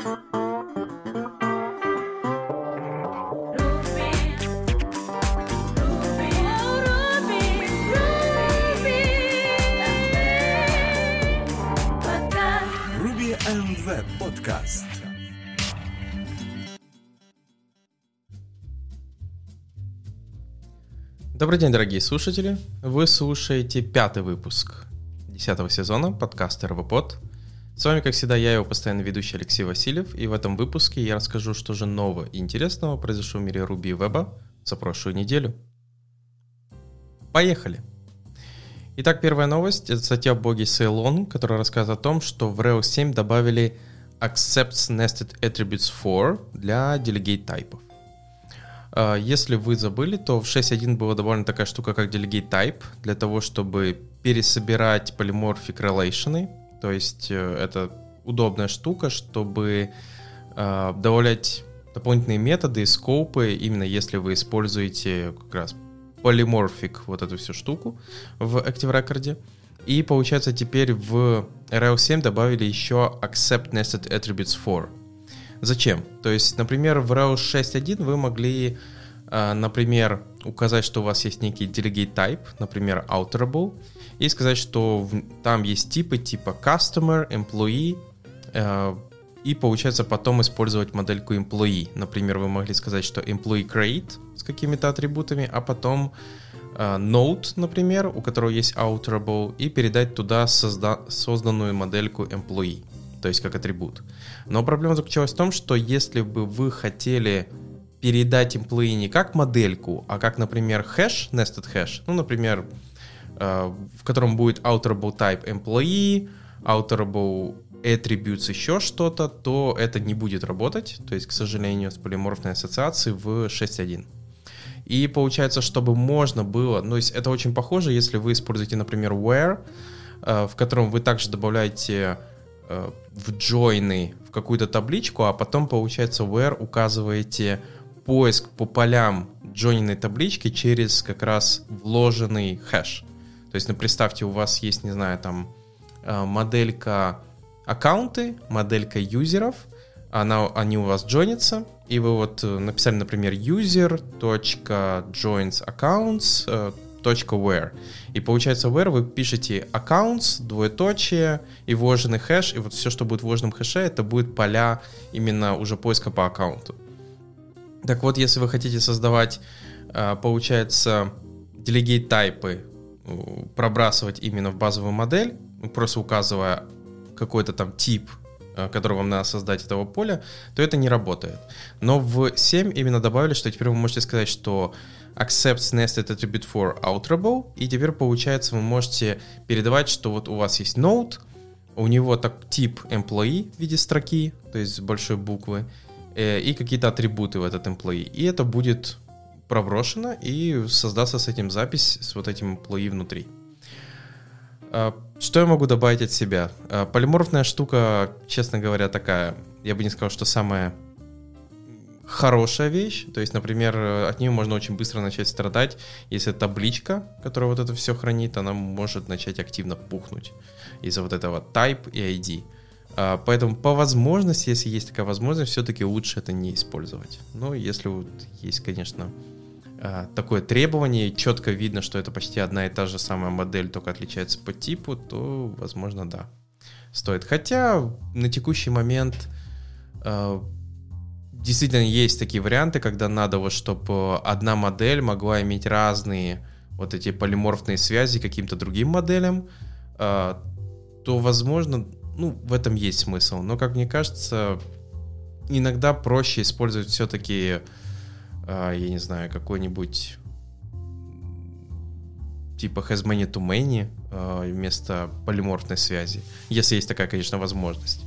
Web Podcast. Добрый день, дорогие слушатели. Вы слушаете пятый выпуск десятого сезона подкаста РВПод. С вами, как всегда, я его постоянный ведущий Алексей Васильев, и в этом выпуске я расскажу, что же нового и интересного произошло в мире Ruby и веба за прошлую неделю. Поехали! Итак, первая новость — это статья в блоге которая рассказывает о том, что в Rails 7 добавили Accepts Nested Attributes for для delegate тайпов. А, Если вы забыли, то в 6.1 была добавлена такая штука, как Delegate Type, для того, чтобы пересобирать polymorphic relation. То есть э, это удобная штука, чтобы э, добавлять дополнительные методы и скопы, именно если вы используете как раз polymorphic, вот эту всю штуку в Active Record. И получается теперь в Rails 7 добавили еще Accept Nested Attributes for. Зачем? То есть, например, в Rails 6.1 вы могли, э, например, указать, что у вас есть некий delegate type, например, outerable, и сказать, что в- там есть типы типа customer, employee, э, и получается потом использовать модельку employee. Например, вы могли сказать, что employee create с какими-то атрибутами, а потом э, node, например, у которого есть outerable, и передать туда созда- созданную модельку employee, то есть как атрибут. Но проблема заключалась в том, что если бы вы хотели передать employee не как модельку, а как, например, хэш, nested hash, ну, например, в котором будет outerable type employee, outerable attributes еще что-то, то это не будет работать, то есть, к сожалению, с полиморфной ассоциацией в 6.1. И получается, чтобы можно было, ну, есть это очень похоже, если вы используете, например, where, э, в котором вы также добавляете э, в join в какую-то табличку, а потом, получается, where указываете поиск по полям join таблички через как раз вложенный хэш. То есть, ну, представьте, у вас есть, не знаю, там э, моделька аккаунты, моделька юзеров, она, они у вас джойнятся, и вы вот э, написали, например, user.joins accounts, точка .where. И получается where вы пишете accounts, двоеточие и вложенный хэш, и вот все, что будет в вложенном хэше, это будет поля именно уже поиска по аккаунту. Так вот, если вы хотите создавать, э, получается, delegate тайпы, э, пробрасывать именно в базовую модель, просто указывая какой-то там тип, э, который вам надо создать этого поля, то это не работает. Но в 7 именно добавили, что теперь вы можете сказать, что accepts nested attribute for outerable, и теперь получается вы можете передавать, что вот у вас есть node, у него так тип employee в виде строки, то есть большой буквы, э, и какие-то атрибуты в этот employee. И это будет проброшено, и создастся с этим запись с вот этим employee внутри. А, Что я могу добавить от себя? А, Полиморфная штука, честно говоря, такая, я бы не сказал, что самая хорошая вещь. То есть, например, от нее можно очень быстро начать страдать, если табличка, которая вот это все хранит, она может начать активно пухнуть из-за вот этого type и ID. А, Поэтому по возможности, если есть такая возможность, все-таки лучше это не использовать. Но если вот есть, конечно, такое требование, четко видно, что это почти одна и та же самая модель, только отличается по типу, то, возможно, да, стоит. Хотя на текущий момент э, действительно есть такие варианты, когда надо вот, чтобы одна модель могла иметь разные вот эти полиморфные связи каким-то другим моделям, э, то, возможно, ну, в этом есть смысл. Но, как мне кажется, иногда проще использовать все-таки а, я не знаю, какой-нибудь типа has many to many а, вместо полиморфной связи, если есть такая, конечно, возможность.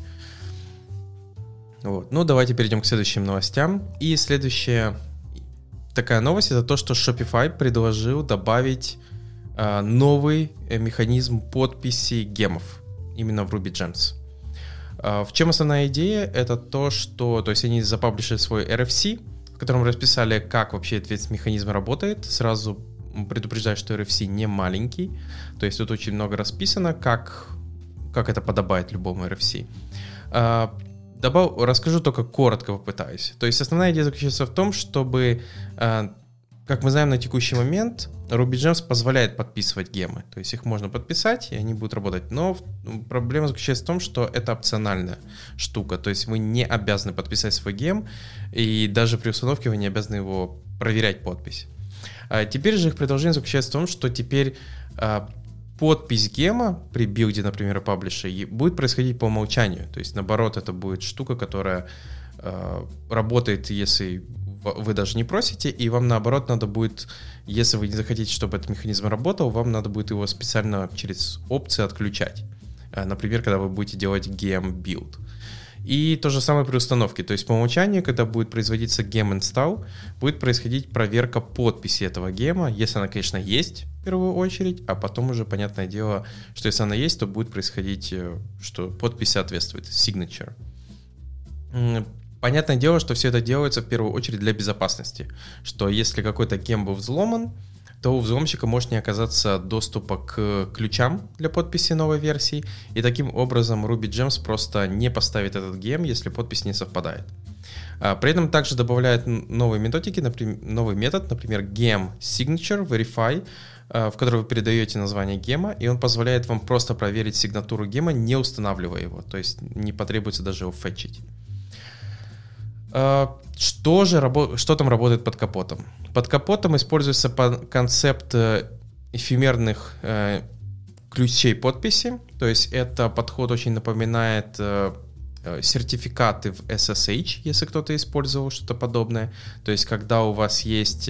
Вот. Ну, давайте перейдем к следующим новостям. И следующая такая новость это то, что Shopify предложил добавить а, новый э, механизм подписи гемов именно в Ruby Gems. А, В чем основная идея? Это то, что, то есть они запаблишили свой RFC, котором расписали, как вообще этот механизм работает. Сразу предупреждаю, что RFC не маленький, то есть тут очень много расписано, как, как это подобает любому RFC. А, добав... расскажу только коротко попытаюсь. То есть основная идея заключается в том, чтобы, э, как мы знаем на текущий момент, RubyGems позволяет подписывать гемы. То есть их можно подписать, и они будут работать. Но проблема заключается в том, что это опциональная штука. То есть вы не обязаны подписать свой гем, и даже при установке вы не обязаны его проверять подпись. А теперь же их предложение заключается в том, что теперь а, подпись гема при билде, например, паблиша будет происходить по умолчанию. То есть, наоборот, это будет штука, которая э, работает, если вы даже не просите, и вам, наоборот, надо будет, если вы не захотите, чтобы этот механизм работал, вам надо будет его специально через опции отключать. Э, например, когда вы будете делать build. И то же самое при установке. То есть по умолчанию, когда будет производиться gem install, будет происходить проверка подписи этого гема, если она, конечно, есть в первую очередь, а потом уже, понятное дело, что если она есть, то будет происходить, э, что подпись соответствует, signature. Понятное дело, что все это делается в первую очередь для безопасности, что если какой-то гем был взломан, то у взломщика может не оказаться доступа к ключам для подписи новой версии, и таким образом Ruby Gems просто не поставит этот гем, если подпись не совпадает. А, при этом также добавляет новые методики, например, новый метод, например, gem signature verify, а, в который вы передаете название гема, и он позволяет вам просто проверить сигнатуру гема, не устанавливая его, то есть не потребуется даже его фетчить. А, что же что там работает под капотом? Под капотом используется концепт э, эфемерных э, ключей подписи, то есть это подход очень напоминает э, сертификаты в SSH, если кто-то использовал что-то подобное. То есть когда у вас есть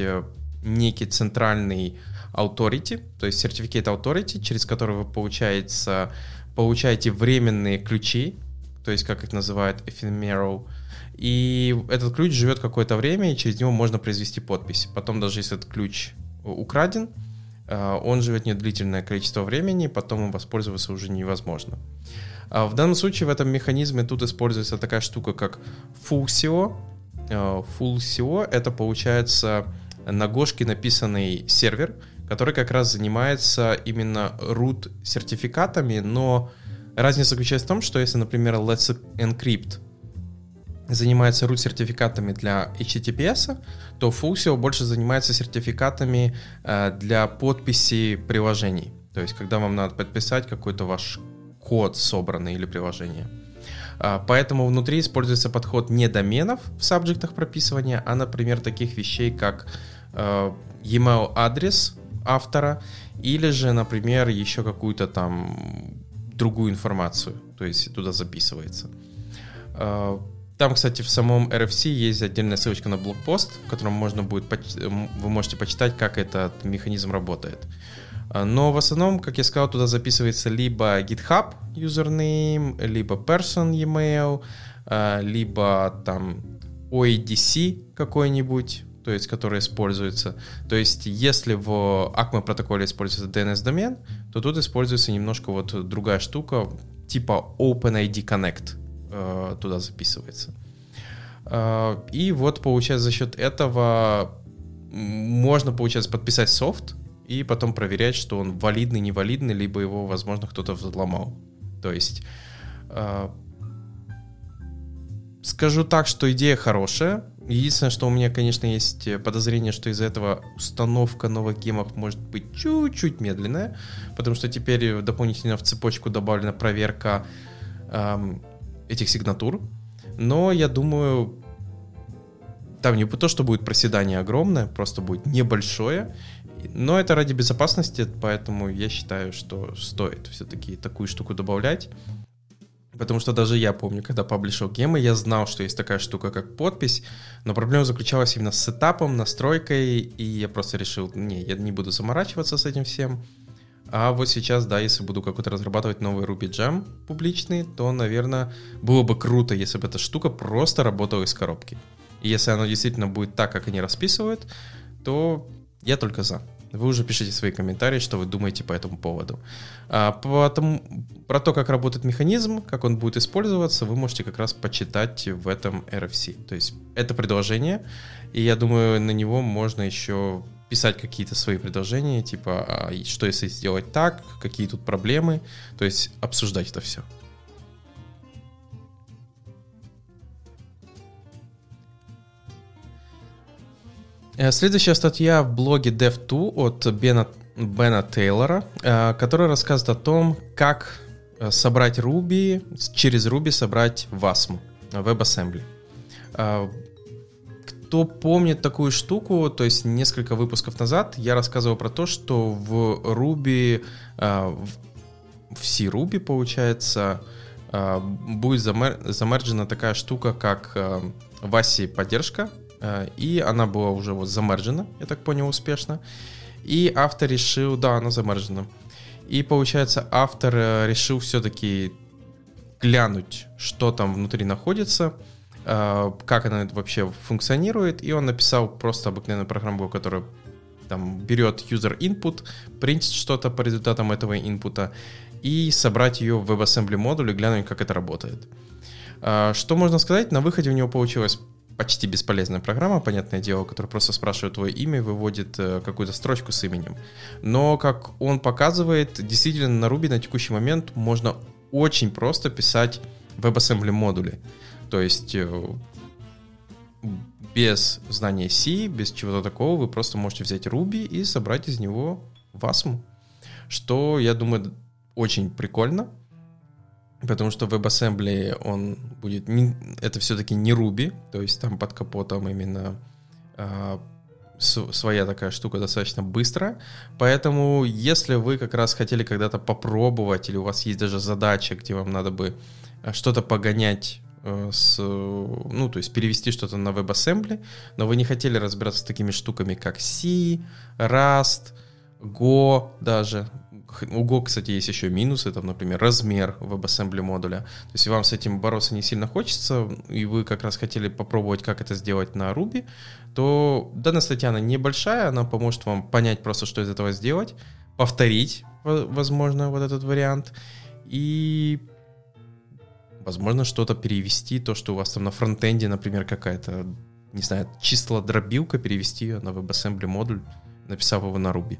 некий центральный authority, то есть сертификат authority, через который вы получаете, получаете временные ключи, то есть как их называют ephemeral, и этот ключ живет какое-то время, и через него можно произвести подпись. Потом даже если этот ключ украден, э, он живет недлительное количество времени, потом им воспользоваться уже невозможно. А в данном случае в этом механизме тут используется такая штука, как FullSEO. Э, FullSEO — это, получается, на Гошке написанный сервер, который как раз занимается именно root сертификатами, но разница заключается в том, что если, например, Let's Encrypt занимается root-сертификатами для HTTPS, то Fulsio больше занимается сертификатами э, для подписи приложений. То есть, когда вам надо подписать какой-то ваш код собранный или приложение. А, поэтому внутри используется подход не доменов в сабжектах прописывания, а, например, таких вещей, как э, email адрес автора или же, например, еще какую-то там другую информацию, то есть туда записывается. Там, кстати, в самом RFC есть отдельная ссылочка на блокпост, в котором можно будет вы можете почитать, как этот механизм работает. А, но в основном, как я сказал, туда записывается либо GitHub username, либо person email, а, либо там OADC какой-нибудь, то есть который используется. То есть если в ACMA протоколе используется DNS-домен, то тут используется немножко вот другая штука, типа OpenID Connect э, туда записывается. Э, и вот, получается, за счет этого можно, получается, подписать софт и потом проверять, что он валидный, невалидный, либо его, возможно, кто-то взломал. То есть э, скажу так, что идея хорошая. Единственное, что у меня, конечно, есть подозрение, что из-за этого установка новых гемов может быть чуть-чуть медленная, потому что теперь дополнительно в цепочку добавлена проверка эм, этих сигнатур. Но я думаю, там не то, что будет проседание огромное, просто будет небольшое. Но это ради безопасности, поэтому я считаю, что стоит все-таки такую штуку добавлять. Потому что даже я помню, когда паблишил гемы, я знал, что есть такая штука, как подпись, но проблема заключалась именно с сетапом, настройкой, и я просто решил, не, я не буду заморачиваться с этим всем. А вот сейчас, да, если буду какой-то разрабатывать новый Ruby Jam публичный, то, наверное, было бы круто, если бы эта штука просто работала из коробки. И если оно действительно будет так, как они расписывают, то я только за. Вы уже пишите свои комментарии, что вы думаете по этому поводу. А, потом, про то, как работает механизм, как он будет использоваться, вы можете как раз почитать в этом RFC. То есть это предложение, и я думаю, на него можно еще писать какие-то свои предложения, типа, а что если сделать так, какие тут проблемы, то есть обсуждать это все. Э, следующая статья в блоге Dev2 от Бена, Бена Тейлора, э, которая рассказывает о том, как э, собрать Ruby, через Ruby собрать WASM, WebAssembly. Кто помнит такую штуку, то есть несколько выпусков назад я рассказывал про то, что в Ruby, в C-Ruby, получается, будет замерджена такая штука, как VASI поддержка, Э, и она была уже вот замержена, я так понял, успешно. И автор решил, да, она замержена. И получается, автор э, решил все-таки глянуть, что там внутри находится, как она вообще функционирует, и он написал просто обыкновенную программу, которая там берет user input, принтит что-то по результатам этого инпута и собрать ее в WebAssembly модуле, глянуть, как это работает. Что можно сказать? На выходе у него получилось почти бесполезная программа, понятное дело, которая просто спрашивает твое имя и выводит э, какую-то строчку с именем. Но, как он показывает, действительно на Ruby на текущий момент можно очень просто писать WebAssembly модули. То есть э, без знания C, без чего-то такого, вы просто можете взять Ruby и собрать из него WASM, что, я думаю, очень прикольно. Потому что WebAssembly, он будет... Не, это все-таки не Ruby, то есть там под капотом именно э, своя такая штука достаточно быстрая. Поэтому если вы как раз хотели когда-то попробовать, или у вас есть даже задача, где вам надо бы а, что-то погонять э, с, ну, то есть перевести что-то на WebAssembly, но вы не хотели разбираться с такими штуками, как C, Rust, Go даже, у Go, кстати, есть еще минусы, там, например, размер WebAssembly модуля. То есть, вам с этим бороться не сильно хочется, и вы как раз хотели попробовать, как это сделать на Ruby, то данная статья, она небольшая, она поможет вам понять просто, что из этого сделать, повторить, возможно, вот этот вариант, и возможно, что-то перевести, то, что у вас там на фронтенде, например, какая-то, не знаю, числа дробилка, перевести ее на WebAssembly модуль, написав его на Ruby.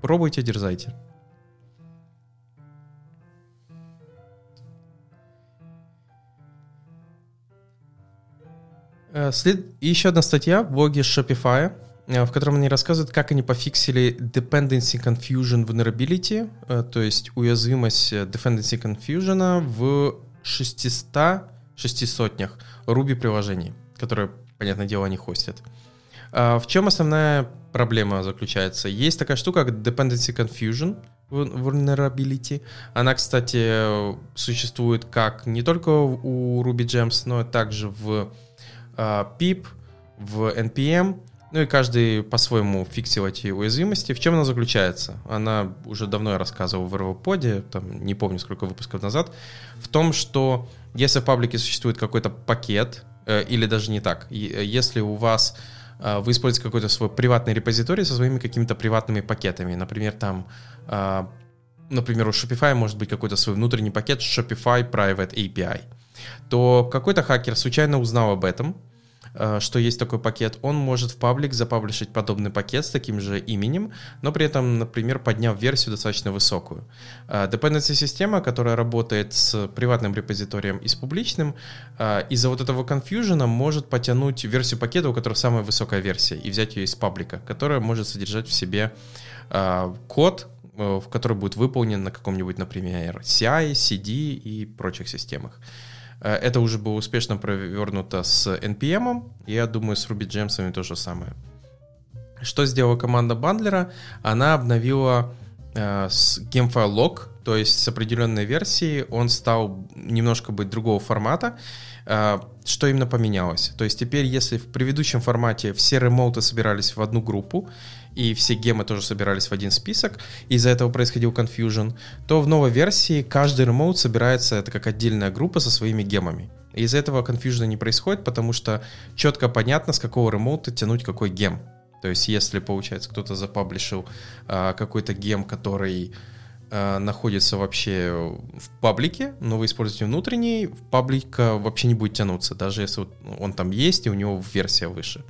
Пробуйте, дерзайте. Э, след... еще одна статья в блоге Shopify, э, в котором они рассказывают, как они пофиксили dependency confusion vulnerability, э, то есть уязвимость dependency confusion в 600, 600 Ruby приложений, которые, понятное дело, они хостят. В чем основная проблема заключается? Есть такая штука, как dependency confusion, vulnerability. Она, кстати, существует как не только у Ruby Gems, но также в PIP, а, в NPM, ну и каждый по-своему фиксил эти уязвимости. В чем она заключается? Она уже давно я рассказывал в RVPod, там не помню сколько выпусков назад, в том, что если в паблике существует какой-то пакет, э, или даже не так, если у вас э, вы используете какой-то свой приватный репозиторий со своими какими-то приватными пакетами, например, там э, например, у Shopify может быть какой-то свой внутренний пакет Shopify Private API то какой-то хакер случайно узнал об этом, э, что есть такой пакет, он может в паблик запаблишить подобный пакет с таким же именем, но при этом, например, подняв версию достаточно высокую. Э, dependency система, которая работает с приватным репозиторием и с публичным, э, из-за вот этого конфьюжена может потянуть версию пакета, у которого самая высокая версия, и взять ее из паблика, которая может содержать в себе код, в который будет выполнен на каком-нибудь, например, CI, CD и прочих системах. Э, это уже было успешно провернуто с NPM, и я думаю, с Ruby Gems то же самое. Что сделала команда бандлера? Она обновила э, с GameFile Log, то есть с определенной версии он стал немножко быть другого формата. Э, что именно поменялось? То есть теперь, если в предыдущем формате все ремоуты собирались в одну группу, и все гемы тоже собирались в один список, из-за этого происходил confusion, то в новой версии каждый ремоут собирается это как отдельная группа со своими гемами. из-за этого confusion не происходит, потому что четко понятно, с какого ремоута тянуть какой гем. То есть, если, получается, кто-то запаблишил а, какой-то гем, который а, находится вообще в паблике, но вы используете внутренний, паблик вообще не будет тянуться, даже если он там есть и у него версия выше.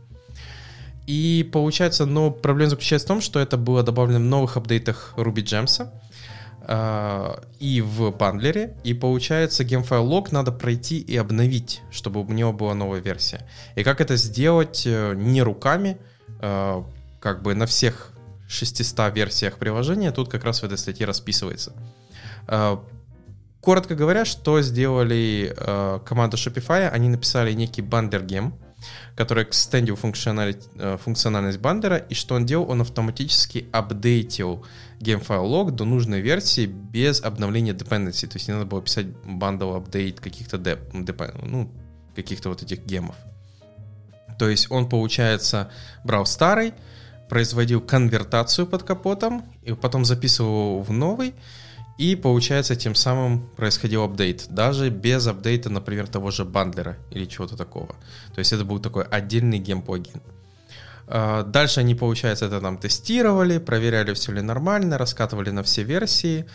И получается, но проблема заключается в том, что это было добавлено в новых апдейтах Ruby Gems э, и в бандлере. И получается, GameFile Log надо пройти и обновить, чтобы у него была новая версия. И как это сделать э, не руками, э, как бы на всех 600 версиях приложения тут как раз в этой статье расписывается. Коротко говоря, что сделали э, команда Shopify, они написали некий бандер-гем, который экстендил э, функциональность бандера, и что он делал, он автоматически апдейтил Gemfile.lock до нужной версии без обновления dependency, то есть не надо было писать bundle update каких-то деп, ну, каких-то вот этих гемов. То есть он, получается, брал старый, производил конвертацию под капотом, и потом записывал в новый, и получается тем самым происходил апдейт, даже без апдейта, например, того же бандлера или чего-то такого. То есть это был такой отдельный gem-плагин. А, дальше они, получается, это там тестировали, проверяли, все ли нормально, раскатывали на все версии.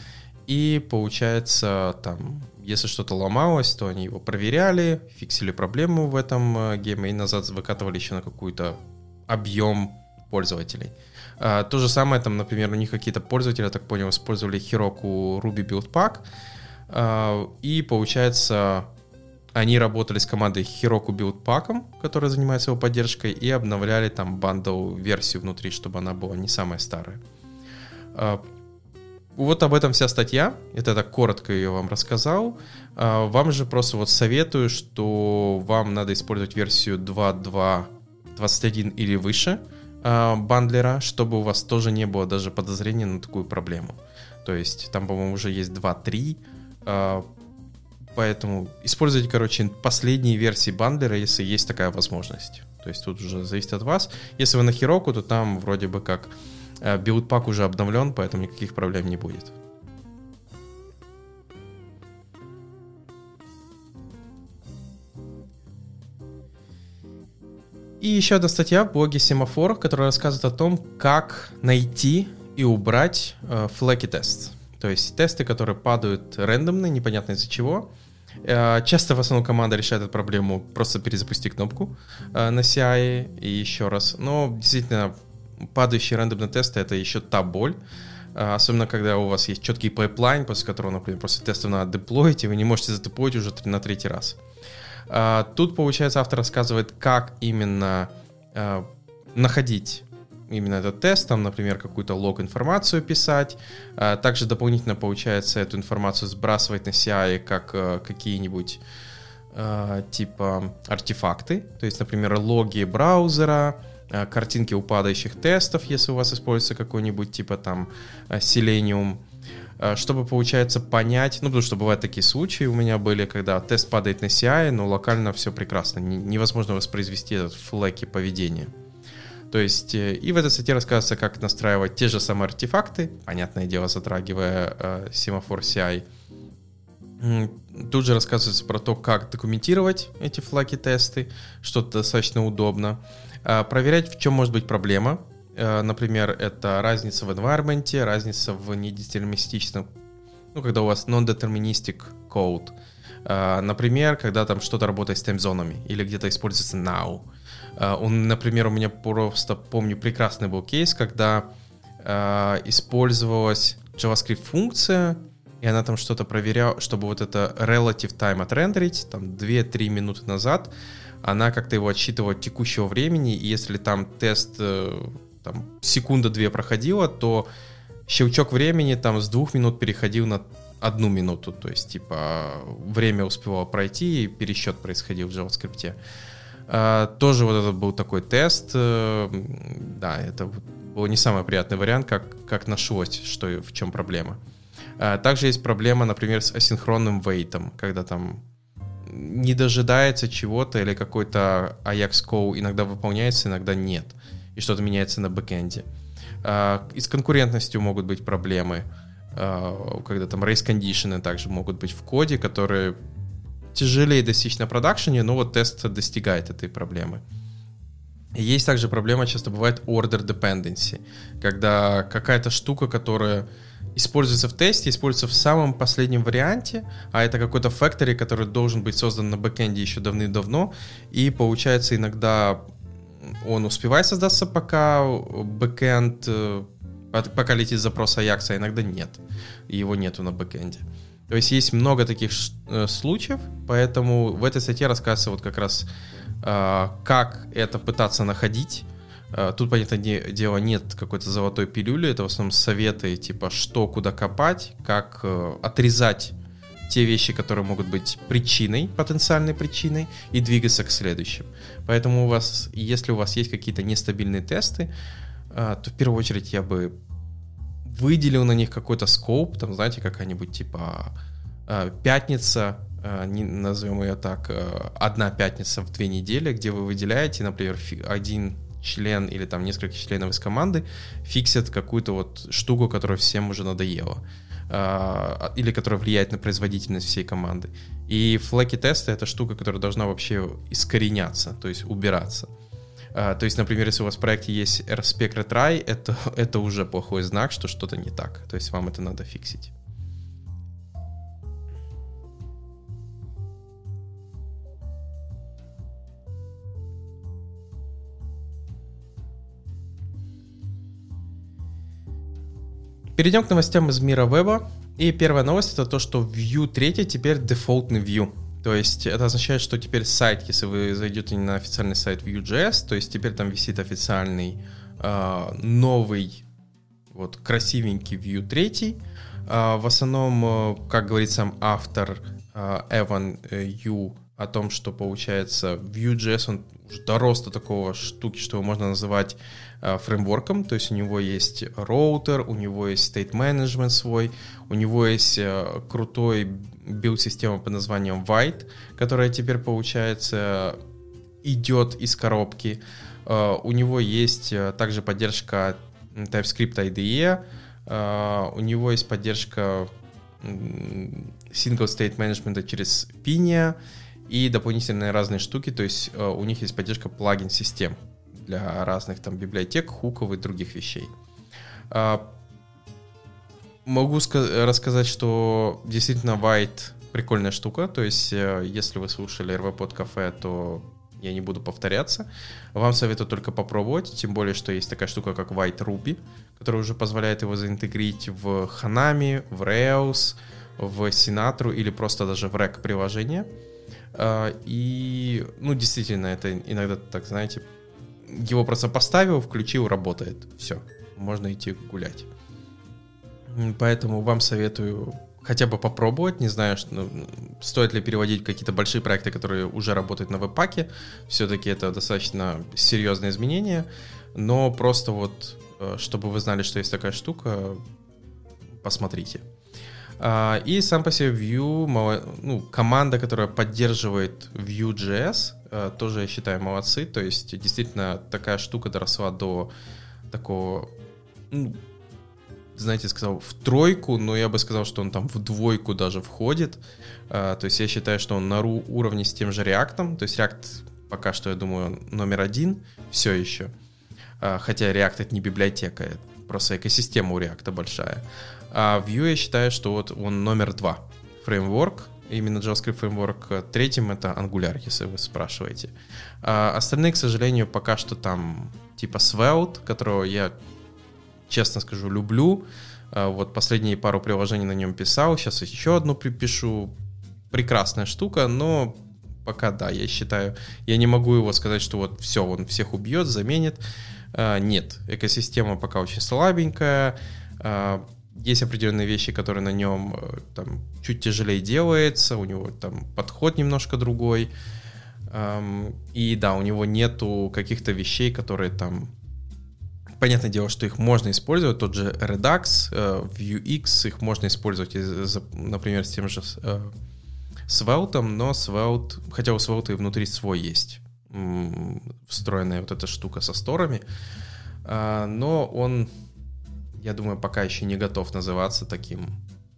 И получается, там, если что-то ломалось, то они его проверяли, фиксили проблему в этом э, гейме и назад выкатывали еще на какой-то объем пользователей. А, то же самое, там, например, у них какие-то пользователи, я так понял, использовали Heroku Ruby Build Pack, а, и, получается, они работали с командой Heroku Build Pack, которая занимается его поддержкой, и обновляли там бандл версию внутри, чтобы она была не самая старая. А, вот об этом вся статья. Это так коротко ее вам рассказал. Вам же просто вот советую, что вам надо использовать версию 2.2.21 или выше – э, бандлера, чтобы у вас тоже не было даже подозрения на такую проблему. То есть там, по-моему, уже есть 2-3, э, поэтому используйте, короче, последние версии бандлера, если есть такая возможность. То есть тут уже зависит от вас. Если вы на Heroku, то там вроде бы как э, билдпак уже обновлен, поэтому никаких проблем не будет. И еще одна статья в блоге Семафор, которая рассказывает о том, как найти и убрать э, flaky тест. То есть тесты, которые падают рандомно, непонятно из-за чего. Э, часто в основном команда решает эту проблему, просто перезапусти кнопку э, на CI и еще раз. Но действительно, падающие рандомные тесты — это еще та боль, э, Особенно, когда у вас есть четкий пайплайн, после которого, например, после тестов надо деплоить, и вы не можете задеплоить уже на третий раз. А, тут, получается, автор рассказывает, как именно а, находить именно этот тест, там, например, какую-то лог-информацию писать. А, также дополнительно, получается, эту информацию сбрасывать на CI как какие-нибудь типа артефакты, то есть, например, логи браузера, картинки упадающих тестов, если у вас используется какой-нибудь типа там Selenium, Э, чтобы, получается, понять, ну, потому что бывают такие случаи у меня были, когда тест падает на CI, но локально все прекрасно, невозможно воспроизвести этот флеки поведения. То есть, э, и в этой статье рассказывается, как настраивать те же самые артефакты, понятное дело, затрагивая э, семафор CI. Тут же рассказывается про то, как документировать эти флаги тесты, что достаточно удобно. Э, проверять, в чем может быть проблема, Э, например, это разница в environment, разница в недетерминистичном, ну, когда у вас non-deterministic code. Э, например, когда там что-то работает с таймзонами или где-то используется now. Э, он, например, у меня просто помню прекрасный был кейс, когда использовалась JavaScript функция, и она там что-то проверяла, чтобы вот это relative time отрендерить, там 2-3 минуты назад, она как-то его отсчитывала от текущего времени, и если там тест там секунда-две проходила, то щелчок времени там с двух минут переходил на одну минуту, то есть типа время успевало пройти и пересчет происходил в JavaScript. А, тоже вот это был такой тест, э, да, это был не самый приятный вариант, как, как нашлось, что в чем проблема. А, также есть проблема, например, с асинхронным вейтом, когда там не дожидается чего-то или какой-то Ajax call иногда выполняется, иногда нет и что-то меняется на бэкэнде. А, и с конкурентностью могут быть проблемы, а, когда там conditions также могут быть в коде, которые тяжелее достичь на продакшене, но вот тест достигает этой проблемы. Есть также проблема, часто бывает order dependency, когда какая-то штука, которая используется в тесте, используется в самом последнем варианте, а это какой-то factory, который должен быть создан на бэкэнде еще давным-давно, и получается иногда он успевает создаться, пока бэкэнд, э, пока летит запрос Ajax, а иногда нет. Его нету на бэкэнде. То есть есть много таких э, случаев, поэтому в этой статье рассказывается вот как раз, э, как это пытаться находить, Э, тут, понятное дело, нет какой-то золотой пилюли, это в основном советы, типа, что, куда копать, как э, отрезать те вещи, которые могут быть причиной, потенциальной причиной, и двигаться к следующим. Поэтому у вас, если у вас есть какие-то нестабильные тесты, э, то в первую очередь я бы выделил на них какой-то скоп, там, знаете, какая-нибудь типа пятница, назовем ее так, одна пятница в две недели, где вы выделяете, например, один член или там несколько членов из команды фиксят какую-то вот штуку, которая всем уже надоела а, или которая влияет на производительность всей команды. И флеки тесты это штука, которая должна вообще искореняться, то есть убираться. А, то есть, например, если у вас в проекте есть RSpec retry, это, это уже плохой знак, что что-то не так. То есть вам это надо фиксить. Перейдем к новостям из мира веба. И первая новость это то, что Vue 3 теперь дефолтный Vue. То есть это означает, что теперь сайт, если вы зайдете на официальный сайт Vue.js, то есть теперь там висит официальный э, новый, вот красивенький Vue 3. Э, в основном, э, как говорит сам автор э, Эван э, о том, что получается Vue.js, он уже дорос до такого штуки, что его можно называть фреймворком, то есть у него есть роутер, у него есть state management свой, у него есть э, крутой билд-система под названием White, которая теперь, получается, идет из коробки. Э, у него есть также поддержка TypeScript IDE, у него есть поддержка single state management через Pinia и дополнительные разные штуки, то есть у них есть поддержка плагин систем для разных там библиотек, хуков и других вещей. А, могу рассказать, что действительно White прикольная штука, то есть э, если вы слушали РВ под кафе, то я не буду повторяться. Вам советую только попробовать, тем более, что есть такая штука, как White Ruby, которая уже позволяет его заинтегрить в Hanami, в Rails, в Sinatra или просто даже в Rack приложение. А, и, ну, действительно, это иногда, так знаете, его просто поставил, включил, работает. Все, можно идти гулять. Поэтому вам советую хотя бы попробовать. Не знаю, что, ну, стоит ли переводить какие-то большие проекты, которые уже работают на веб-паке. Все-таки это достаточно серьезное изменение. Но просто вот, э, чтобы вы знали, что есть такая штука, посмотрите. А, и сам по себе Vue, ну, команда, которая поддерживает Vue.js, тоже, я считаю, молодцы. То есть, действительно, такая штука доросла до такого, ну, знаете, сказал в тройку, но я бы сказал, что он там в двойку даже входит. А, то есть я считаю, что он на уровне с тем же React. То есть React пока что, я думаю, номер один все еще. А, хотя React это не библиотека, это просто экосистема у React большая. А Vue я считаю, что вот он номер два. Фреймворк, именно JavaScript фреймворк. Третьим это Angular, если вы спрашиваете. А остальные, к сожалению, пока что там типа Svelte, которого я, честно скажу, люблю. А вот последние пару приложений на нем писал, сейчас еще одну припишу. Прекрасная штука, но пока да, я считаю, я не могу его сказать, что вот все, он всех убьет, заменит. А, нет, экосистема пока очень слабенькая есть определенные вещи, которые на нем э, там, чуть тяжелее делается, у него там подход немножко другой. И да, у него нету каких-то вещей, которые там... Понятное дело, что их можно использовать, тот же Redux, э, Vuex, их можно использовать, например, с тем же э, Svelte, но Svelte, хотя у Svelte и внутри свой есть встроенная вот эта штука со сторами, а, но он я думаю, пока еще не готов называться таким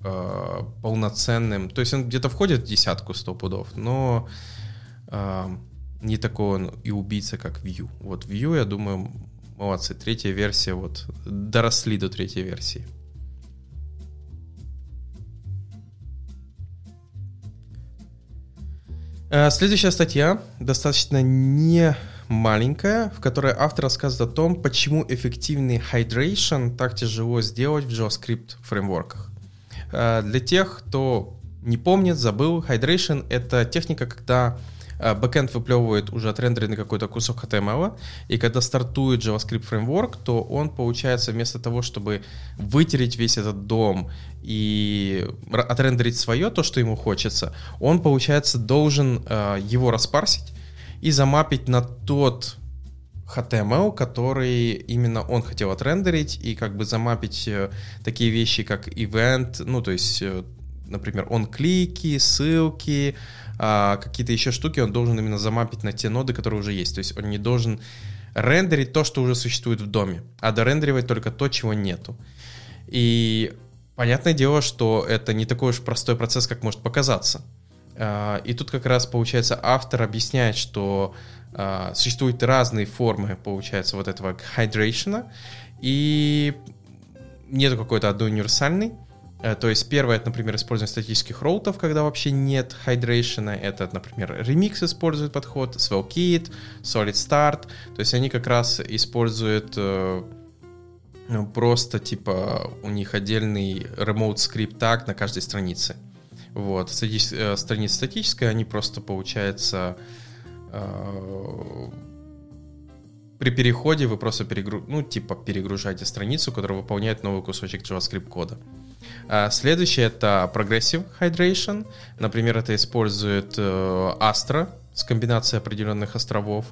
э, полноценным. То есть он где-то входит в десятку сто пудов, но э, не такой он и убийца, как Vue. Вот Vue, я думаю, молодцы. Третья версия, вот доросли до третьей версии. Э, следующая статья достаточно не маленькая, в которой автор рассказывает о том, почему эффективный hydration так тяжело сделать в JavaScript фреймворках. Э, для тех, кто не помнит, забыл, hydration — это техника, когда бэкэнд выплевывает уже отрендеренный какой-то кусок HTML, и когда стартует JavaScript фреймворк, то он, получается, вместо того, чтобы вытереть весь этот дом и отрендерить свое, то, что ему хочется, он, получается, должен э, его распарсить и замапить на тот HTML, который именно он хотел отрендерить и как бы замапить э, такие вещи, как event, ну, то есть, э, например, он клики, ссылки, а, какие-то еще штуки он должен именно замапить на те ноды, которые уже есть. То есть он не должен рендерить то, что уже существует в доме, а дорендеривать только то, чего нету. И понятное дело, что это не такой уж простой процесс, как может показаться. А, и тут как раз, получается, автор объясняет, что а, существуют разные формы, получается, вот этого hydration а, и нету какой-то одной универсальной. Э, то есть первое, это, например, использование статических роутов, когда вообще нет hydration а. Это, например, Remix использует подход, SvelteKit, SolidStart. То есть они как раз используют э, ну, просто типа у них отдельный remote script tag на каждой странице. Вот. Стати- э, страница статическая, они просто, получается, при переходе вы просто перегру... ну, типа перегружаете страницу, которая выполняет новый кусочек JavaScript кода. А следующее это Progressive Hydration. Например, это использует э, Astra с комбинацией определенных островов.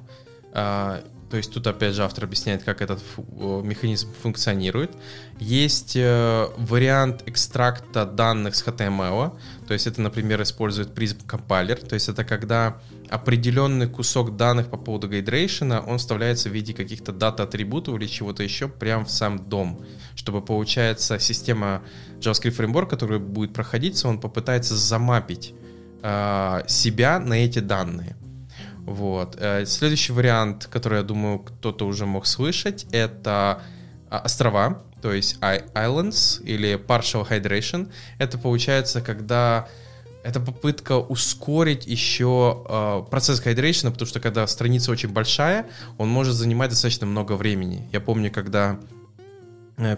А, то есть тут опять же автор объясняет, как этот механизм функционирует. Есть э, вариант экстракта данных с HTML. То есть это, например, использует Prism Compiler. То есть это когда определенный кусок данных по поводу гайдрейшена, он вставляется в виде каких-то дата-атрибутов или чего-то еще прямо в сам дом. Чтобы, получается, система JavaScript Framework, которая будет проходиться, он попытается замапить э, себя на эти данные. Вот. Э, следующий вариант, который, я думаю, кто-то уже мог слышать, это а, острова, то есть islands или partial hydration. Это получается, когда это попытка ускорить еще э, процесс хайдрейшена, потому что когда страница очень большая, он может занимать достаточно много времени. Я помню, когда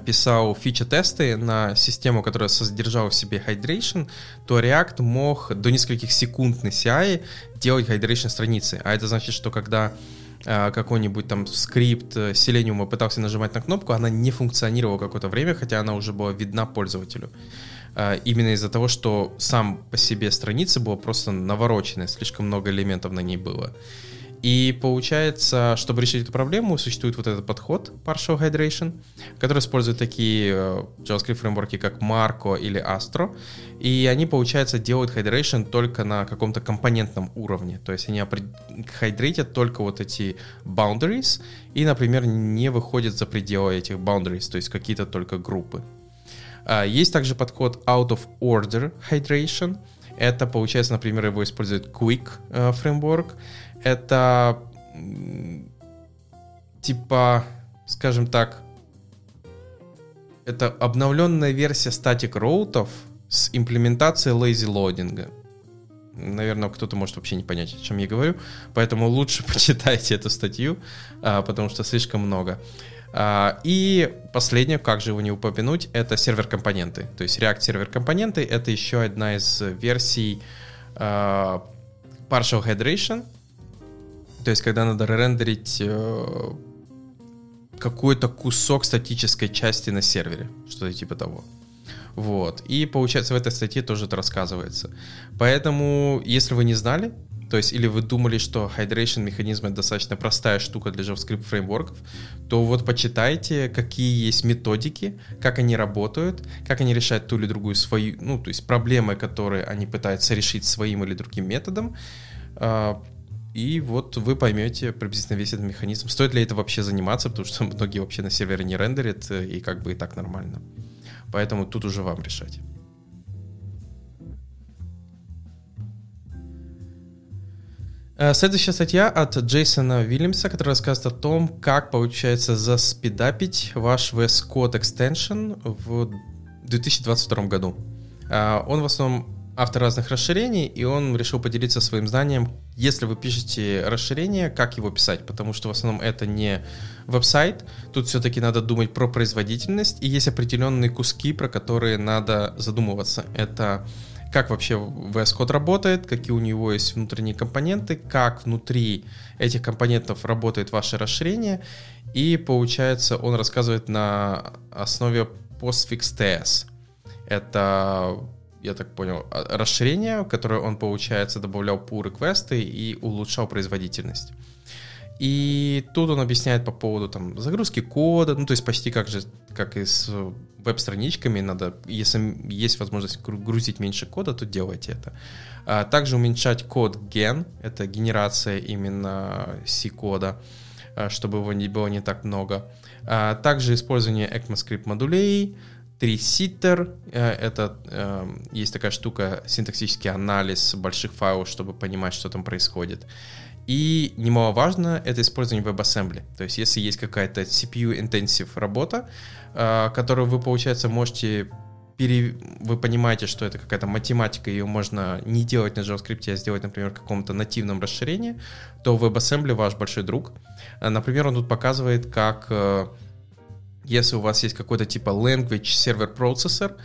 писал фича-тесты на систему, которая содержала в себе hydration, то React мог до нескольких секунд на CI делать hydration страницы. А это значит, что когда э, какой-нибудь там скрипт э, Selenium пытался нажимать на кнопку, она не функционировала какое-то время, хотя она уже была видна пользователю. Именно из-за того, что сам по себе страница была просто навороченная, слишком много элементов на ней было. И получается, чтобы решить эту проблему, существует вот этот подход Partial Hydration, который использует такие э, JavaScript фреймворки, как Marco или Astro. И они, получается, делают hydration только на каком-то компонентном уровне. То есть они хайдрейтят только вот эти boundaries и, например, не выходят за пределы этих boundaries, то есть какие-то только группы. А, есть также подход Out of Order Hydration. Это, получается, например, его использует Quick э, фреймворк это типа, скажем так, это обновленная версия статик роутов с имплементацией lazy loading. Наверное, кто-то может вообще не понять, о чем я говорю, поэтому лучше почитайте эту статью, а, потому что слишком много. А, и последнее, как же его не упомянуть, это сервер-компоненты. То есть React сервер-компоненты — это еще одна из версий а, Partial Hydration — то есть, когда надо рендерить э, какой-то кусок статической части на сервере, что-то типа того. Вот. И получается, в этой статье тоже это рассказывается. Поэтому, если вы не знали, то есть, или вы думали, что hydration механизм это достаточно простая штука для JavaScript фреймворков, то вот почитайте, какие есть методики, как они работают, как они решают ту или другую свою, ну, то есть проблемы, которые они пытаются решить своим или другим методом. И вот вы поймете приблизительно весь этот механизм. Стоит ли это вообще заниматься, потому что многие вообще на сервере не рендерят, э, и как бы и так нормально. Поэтому тут уже вам решать. Э, следующая статья от Джейсона Уильямса, которая рассказывает о том, как получается заспидапить ваш VS Code Extension в 2022 году. Э, он в основном автор разных расширений, и он решил поделиться своим знанием, если вы пишете расширение, как его писать, потому что в основном это не веб-сайт, тут все-таки надо думать про производительность, и есть определенные куски, про которые надо задумываться. Это как вообще VS Code работает, какие у него есть внутренние компоненты, как внутри этих компонентов работает ваше расширение. И получается, он рассказывает на основе PostFix.ts. Это, я так понял, а, расширение, которое он, получается, добавлял pull реквесты и улучшал производительность. И тут он объясняет по поводу там, загрузки кода, ну то есть почти как же, как и с веб-страничками, надо, если есть возможность грузить меньше кода, то делайте это. А также уменьшать код ген, это генерация именно C-кода, а, чтобы его не было не так много. А также использование ECMAScript модулей, Триситтер э, — это э, есть такая штука, синтаксический анализ больших файлов, чтобы понимать, что там происходит. И немаловажно, это использование WebAssembly. То есть если есть какая-то CPU-intensive работа, э, которую вы, получается, можете пере... вы понимаете, что это какая-то математика, ее можно не делать на JavaScript, а сделать, например, в каком-то нативном расширении, то WebAssembly ваш большой друг. Э, например, он тут показывает, как э, если у вас есть какой-то типа language server processor,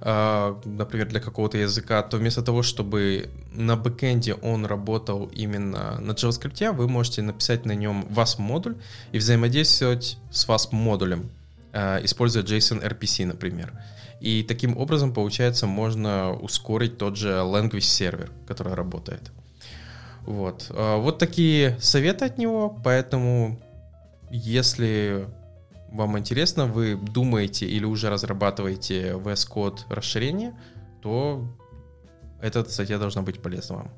а, например, для какого-то языка, то вместо того, чтобы на бэкэнде он работал именно на JavaScript, вы можете написать на нем вас модуль и взаимодействовать с вас модулем, а, используя JSON RPC, например. И таким образом, получается, можно ускорить тот же language сервер, который работает. Вот. А, вот такие советы от него, поэтому если вам интересно, вы думаете или уже разрабатываете VS Code расширение, то эта статья должна быть полезна вам.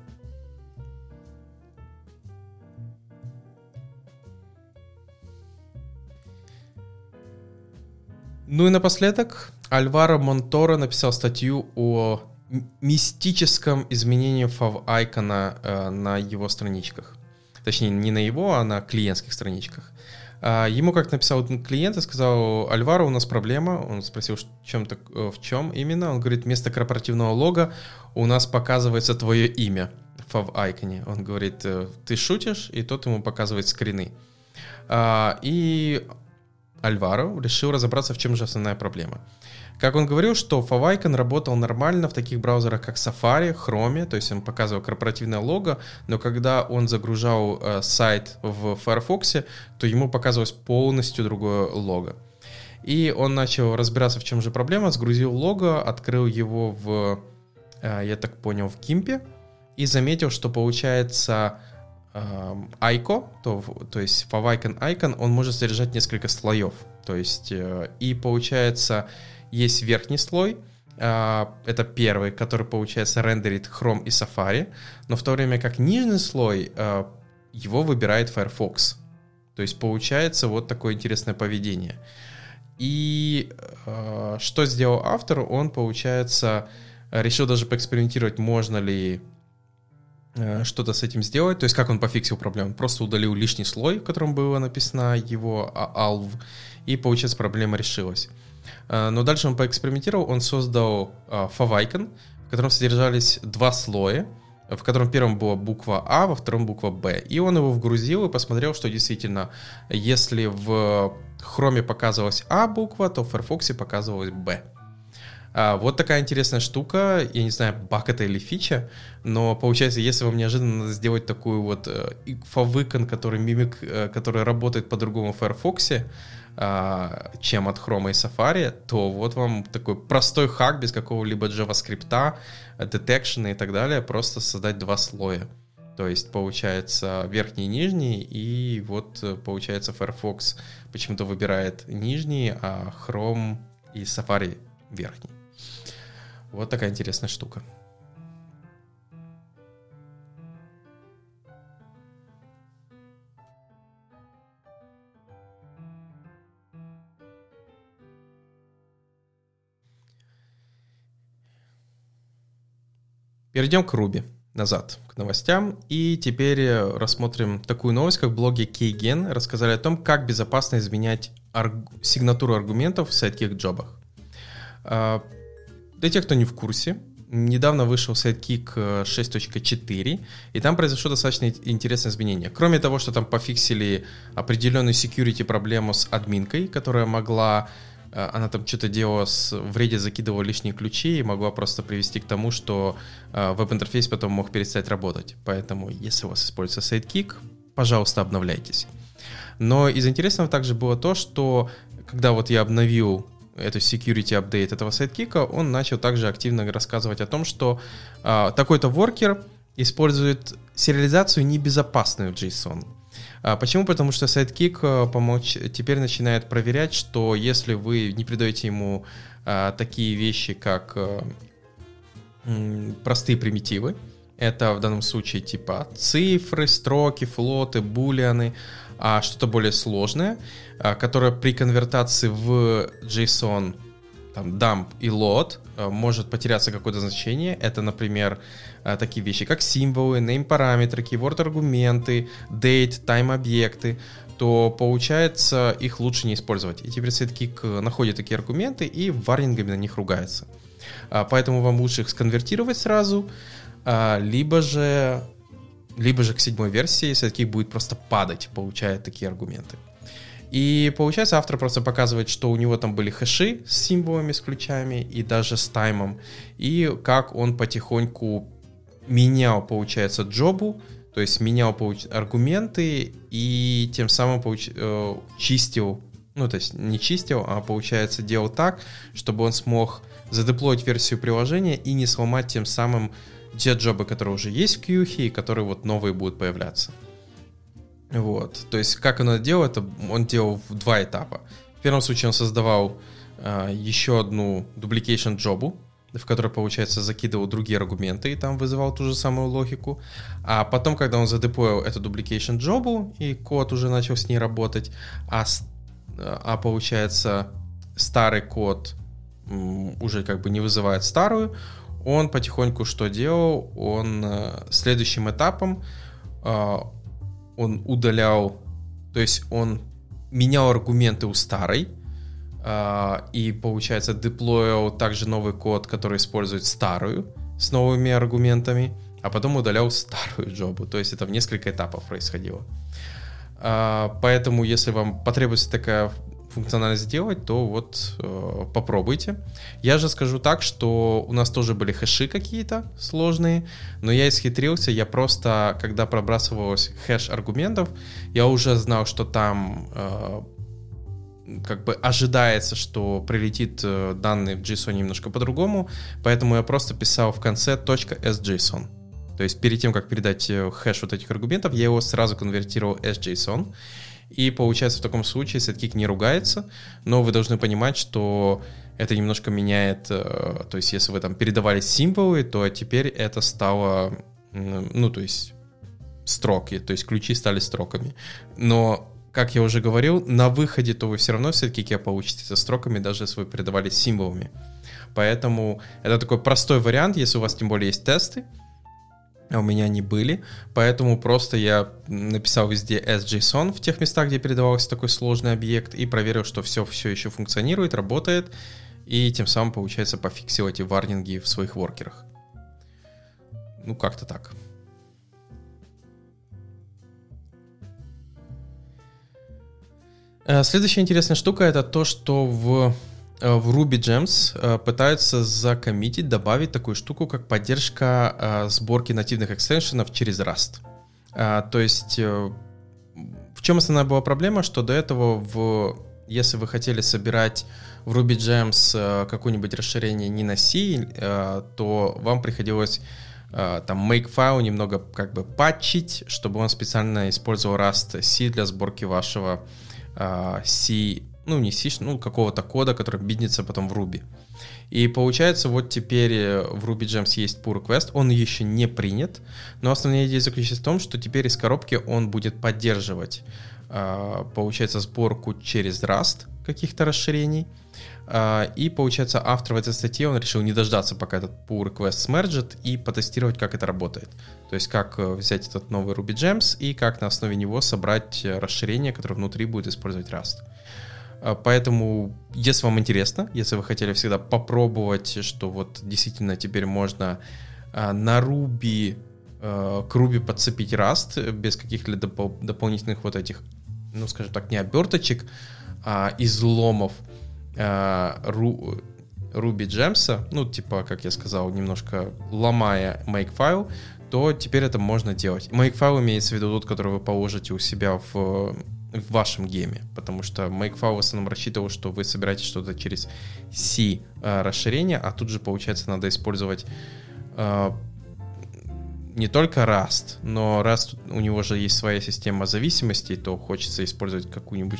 Ну и напоследок, Альваро Монторо написал статью о мистическом изменении фав-айкона э, на его страничках. Точнее, не на его, а на клиентских страничках. А, ему как написал клиент и сказал, Альваро, у нас проблема. Он спросил, чем, так, э, в чем именно. Он говорит, вместо корпоративного лога у нас показывается твое имя в айконе. Он говорит, «Э, ты шутишь? И тот ему показывает скрины. А, и Альваро решил разобраться, в чем же основная проблема. Как он говорил, что Favicon работал нормально в таких браузерах, как Safari, Chrome, то есть он показывал корпоративное лого, но когда он загружал э, сайт в Firefox, то ему показывалось полностью другое лого. И он начал разбираться, в чем же проблема, сгрузил лого, открыл его в, э, я так понял, в Кимпе, и заметил, что получается э, Айко, то, то есть Favicon Icon, он может содержать несколько слоев. То есть, э, и получается, есть верхний слой, а, это первый, который, получается, рендерит Chrome и Safari, но в то время как нижний слой, а, его выбирает Firefox. То есть получается вот такое интересное поведение. И а, что сделал автор? Он, получается, решил даже поэкспериментировать, можно ли что-то с этим сделать. То есть как он пофиксил проблему? просто удалил лишний слой, в котором было написано его alv, и, получается, проблема решилась. Э, но дальше он поэкспериментировал, он создал фавайкон, э, в котором содержались два слоя, в котором первом была буква А, во втором буква Б. И он его вгрузил и посмотрел, что действительно, если в Chrome показывалась А буква, то в Firefox показывалась Б. А, вот такая интересная штука. Я не знаю, баг это или фича, но получается, если вам неожиданно надо сделать такую вот э, который мимик, который работает по-другому в Firefox, а, чем от Chrome и Safari, то вот вам такой простой хак без какого-либо JavaScript, detection и так далее, просто создать два слоя. То есть получается верхний и нижний, и вот получается Firefox почему-то выбирает нижний, а Chrome и Safari верхний. Вот такая интересная штука. Перейдем к Руби назад к новостям. И теперь э, рассмотрим такую новость, как блоге Keygen рассказали о том, как безопасно изменять арг... сигнатуру аргументов в сайткик джобах. А, для тех, кто не в курсе, недавно вышел сайткик 6.4, э, и там произошло достаточно интересное изменение. Кроме того, что там пофиксили определенную security проблему с админкой, которая могла она там что-то делала с в Reddit закидывала лишние ключи и могла просто привести к тому, что э, веб-интерфейс потом мог перестать работать. Поэтому, если у вас используется Sidekick, пожалуйста, обновляйтесь. Но из интересного также было то, что когда вот я обновил эту security update этого сайткика, он начал также активно рассказывать о том, что э, такой-то воркер использует сериализацию небезопасную в JSON. А почему? Потому что Sidekick э, помочь, теперь начинает проверять, что если вы не придаете ему а, такие вещи, как м, простые примитивы, это в данном случае типа цифры, строки, флоты, булианы, а что-то более сложное, а, которое при конвертации в JSON там dump и load э, может потеряться какое-то значение. Это, например, э, такие вещи, как символы, name параметры, keyword аргументы, date, time объекты то получается их лучше не использовать. И теперь SideKick находит такие аргументы и варнингами на них ругается. А, поэтому вам лучше их сконвертировать сразу, а, либо же, либо же к седьмой версии SideKick будет просто падать, получая такие аргументы. И получается, автор просто показывает, что у него там были хэши с символами, с ключами и даже с таймом. И как он потихоньку менял, получается, джобу, то есть менял получ... аргументы и тем самым получ... э, чистил, ну то есть не чистил, а получается делал так, чтобы он смог задеплоить версию приложения и не сломать тем самым те джобы, которые уже есть в кьюхе и которые вот новые будут появляться. Вот. То есть, как он это делал, это он делал в два этапа. В первом случае он создавал э, еще одну duplication джобу, в которой, получается, закидывал другие аргументы и там вызывал ту же самую логику. А потом, когда он задеплоил эту duplication джобу, и код уже начал с ней работать, а, а получается, старый код уже как бы не вызывает старую, он потихоньку что делал? Он э, следующим этапом э, он удалял, то есть он менял аргументы у старой, э, и, получается, деплоил также новый код, который использует старую с новыми аргументами, а потом удалял старую джобу. То есть это в несколько этапов происходило. Э, поэтому, если вам потребуется такая функциональность сделать, то вот э, попробуйте. Я же скажу так, что у нас тоже были хэши какие-то сложные, но я исхитрился, я просто, когда пробрасывалось хэш аргументов, я уже знал, что там э, как бы ожидается, что прилетит э, данные в JSON немножко по-другому, поэтому я просто писал в конце .sjson. То есть перед тем, как передать э, хэш вот этих аргументов, я его сразу конвертировал sjson. И получается в таком случае сеткик не ругается, но вы должны понимать, что это немножко меняет, э, то есть если вы там передавали символы, то теперь это стало, ну то есть строки, то есть ключи стали строками. Но как я уже говорил, на выходе то вы все равно все-таки получите со строками, даже если вы передавали символами. Поэтому это такой простой вариант, если у вас тем более есть тесты, у меня они были, поэтому просто я написал везде SJSON в тех местах, где передавался такой сложный объект, и проверил, что все все еще функционирует, работает, и тем самым, получается, пофиксил эти варнинги в своих воркерах. Ну, как-то так. Э, следующая интересная штука это то, что в в Ruby Gems э, пытаются закоммитить, добавить такую штуку, как поддержка э, сборки нативных экстеншенов через Rust. То есть в чем основная была проблема, что до этого, в, если вы хотели собирать в Ruby Gems какое-нибудь расширение не на C, то вам приходилось там make файл немного как бы патчить, чтобы он специально использовал Rust C для сборки вашего C ну, не C, ну, какого-то кода, который биднится потом в Ruby. И получается, вот теперь э, в Ruby Gems есть pull request, он еще не принят, но основная идея заключается в том, что теперь из коробки он будет поддерживать, а, получается, сборку через Rust каких-то расширений, а, и, получается, автор в этой статье, он решил не дождаться, пока этот pull request смерджит, и потестировать, как это работает. То есть, как э, взять этот новый Ruby Gems и как на основе него собрать э, расширение, которое внутри будет использовать Rust. А, поэтому, если вам интересно, если вы хотели всегда попробовать, что вот действительно теперь можно а, на Ruby а, к Ruby подцепить Rust без каких-либо дополнительных вот этих, ну, скажем так, не оберточек, а изломов, Ruby Gems, ну, типа, как я сказал, немножко ломая Makefile, то теперь это можно делать. Makefile имеется в виду тот, который вы положите у себя в в вашем гейме, потому что Makefile в основном рассчитывал, что вы собираете что-то через C э, расширение, а тут же, получается, надо использовать э, не только Rust, но Rust, у него же есть своя система зависимостей, то хочется использовать какую-нибудь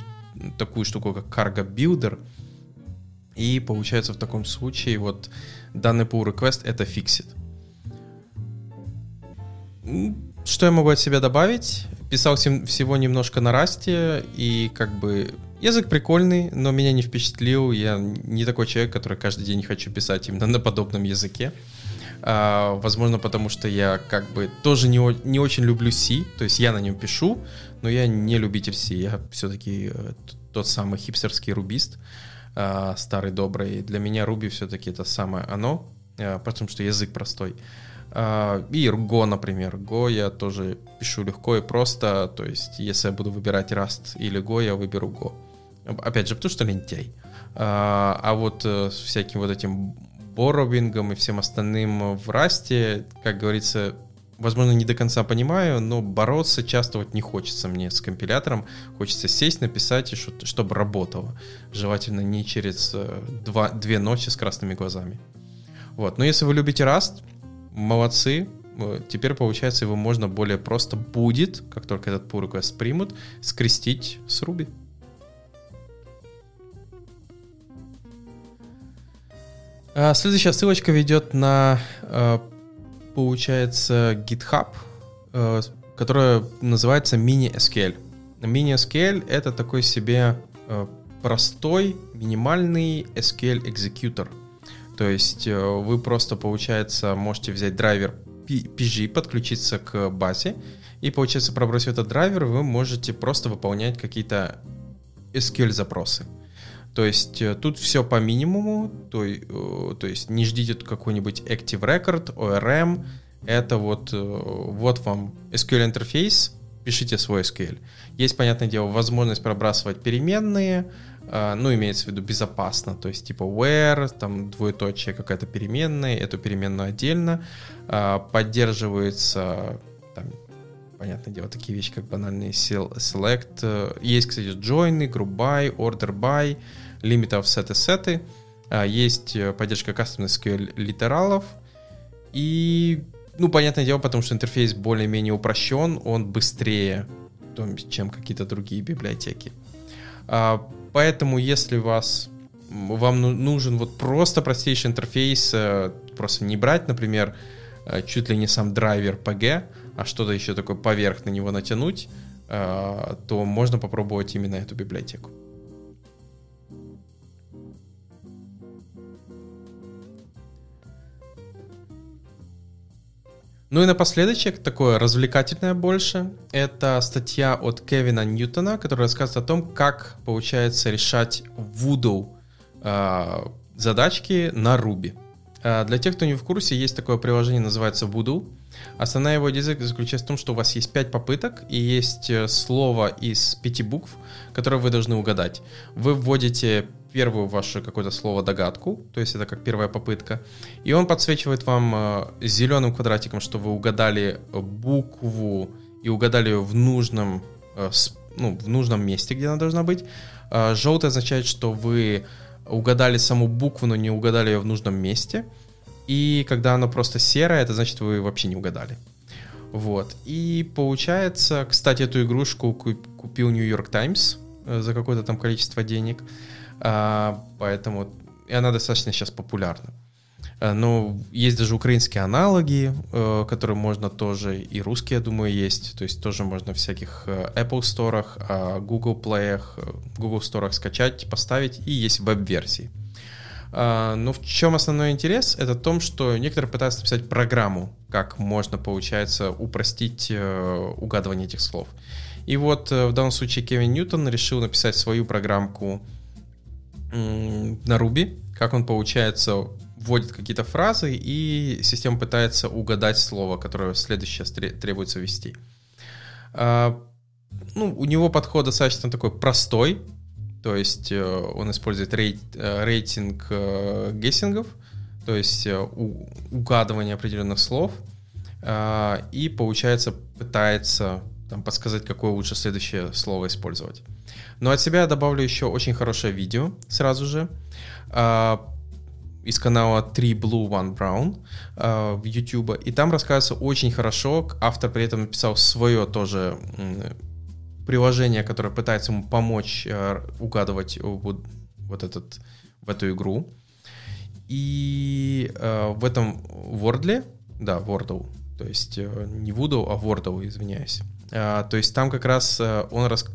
такую штуку, как Cargo Builder, и получается в таком случае вот данный pull request это фиксит. Что я могу от себя добавить? Писал всего немножко на расте, и как бы язык прикольный, но меня не впечатлил. Я не такой человек, который каждый день хочу писать именно на подобном языке. А, возможно, потому что я как бы тоже не, не очень люблю C, то есть я на нем пишу, но я не любитель C, я все-таки э, тот самый хипстерский рубист, а, старый добрый. Для меня Руби все-таки это самое оно, а, потому что язык простой. А, и Go, например. Go я тоже пишу легко и просто. То есть, если я буду выбирать Rust или Go, я выберу Go. Опять же, потому что лентяй. А, а вот э, всяким вот этим боровингом и всем остальным в Расте, как говорится, возможно, не до конца понимаю, но бороться часто вот не хочется мне с компилятором. Хочется сесть, написать, и чтобы работало. Желательно не через э, два, две ночи с красными глазами. Вот. Но если вы любите Rust, молодцы. Э, теперь, получается, его можно более просто будет, как только этот pull request примут, скрестить с Ruby. А, следующая ссылочка ведет на, э, получается, GitHub, э, которая называется Mini-SQL. Mini-SQL — это такой себе простой, минимальный SQL экзекьютор — то есть э, вы просто, получается, можете взять драйвер PG, подключиться к базе, и, получается, пробросив этот драйвер, вы можете просто выполнять какие-то SQL-запросы. То есть э, тут все по минимуму, то, э, то есть не ждите какой-нибудь Active Record, ORM, это вот, вот вам SQL интерфейс, пишите свой SQL. Есть, понятное дело, возможность пробрасывать переменные, ну, имеется в виду безопасно, то есть типа where, там двоеточие какая-то переменная, эту переменную отдельно, а, поддерживается, там, понятное дело, такие вещи, как банальный select, есть, кстати, join, group by, order by, limit of set и сеты, а, есть поддержка custom SQL литералов, и, ну, понятное дело, потому что интерфейс более-менее упрощен, он быстрее, чем какие-то другие библиотеки. Поэтому, если вас вам ну, нужен вот просто простейший интерфейс, э, просто не брать, например, э, чуть ли не сам драйвер PG, а что-то еще такое поверх на него натянуть, э, то можно попробовать именно эту библиотеку. Ну и напоследочек, такое развлекательное больше, это статья от Кевина Ньютона, которая рассказывает о том, как получается решать Voodoo э, задачки на Ruby. Э, для тех, кто не в курсе, есть такое приложение, называется Voodoo. Основная его идея заключается в том, что у вас есть пять попыток и есть э, слово из пяти букв, которое вы должны угадать. Вы вводите первую ваше какое-то слово догадку, то есть это как первая попытка, и он подсвечивает вам э, зеленым квадратиком, что вы угадали букву и угадали ее в нужном, э, ну, в нужном месте, где она должна быть. Э, желтый означает, что вы угадали саму букву, но не угадали ее в нужном месте. И когда она просто серая, это значит, вы вообще не угадали. Вот. И получается, кстати, эту игрушку купил New York Times за какое-то там количество денег. А, поэтому и она достаточно сейчас популярна. А, но есть даже украинские аналоги, э, которые можно тоже, и русские, я думаю, есть. То есть тоже можно в всяких э, Apple Store, а, Google Play, Google Store скачать, поставить, и есть веб-версии. Но в чем основной интерес? Это в том, что некоторые пытаются написать программу, как можно, получается, упростить угадывание этих слов. И вот в данном случае Кевин Ньютон решил написать свою программку на Ruby, как он, получается, вводит какие-то фразы, и система пытается угадать слово, которое следующее требуется ввести. А, ну, у него подход достаточно такой простой, то есть он использует рейт, рейтинг гессингов, то есть угадывание определенных слов, и, получается, пытается там, подсказать, какое лучше следующее слово использовать. Но от себя я добавлю еще очень хорошее видео сразу же из канала 3 Blue One Brown э, в YouTube, и там рассказывается очень хорошо. Автор при этом написал свое тоже э, приложение, которое пытается ему помочь э, угадывать вот, вот этот в эту игру. И э, в этом Wordle, да, Wordle, то есть э, не Voodoo, а Wordle, извиняюсь. Э, то есть там как раз э, он рас...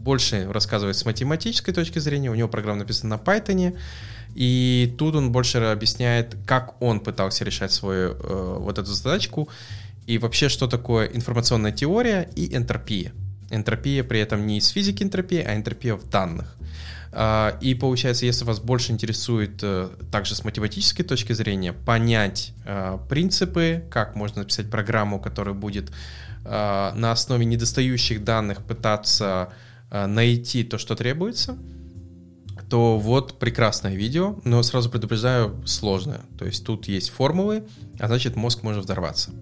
больше рассказывает с математической точки зрения, у него программа написана на Python, и тут он больше объясняет, как он пытался решать свою э, вот эту задачку, и вообще, что такое информационная теория и энтропия. Энтропия при этом не из физики энтропия, а энтропия в данных. Uh, и получается, если вас больше интересует uh, также с математической точки зрения понять uh, принципы, как можно написать программу, которая будет на основе недостающих данных пытаться найти то, что требуется, то вот прекрасное видео, но сразу предупреждаю, сложное. То есть тут есть формулы, а значит мозг может взорваться.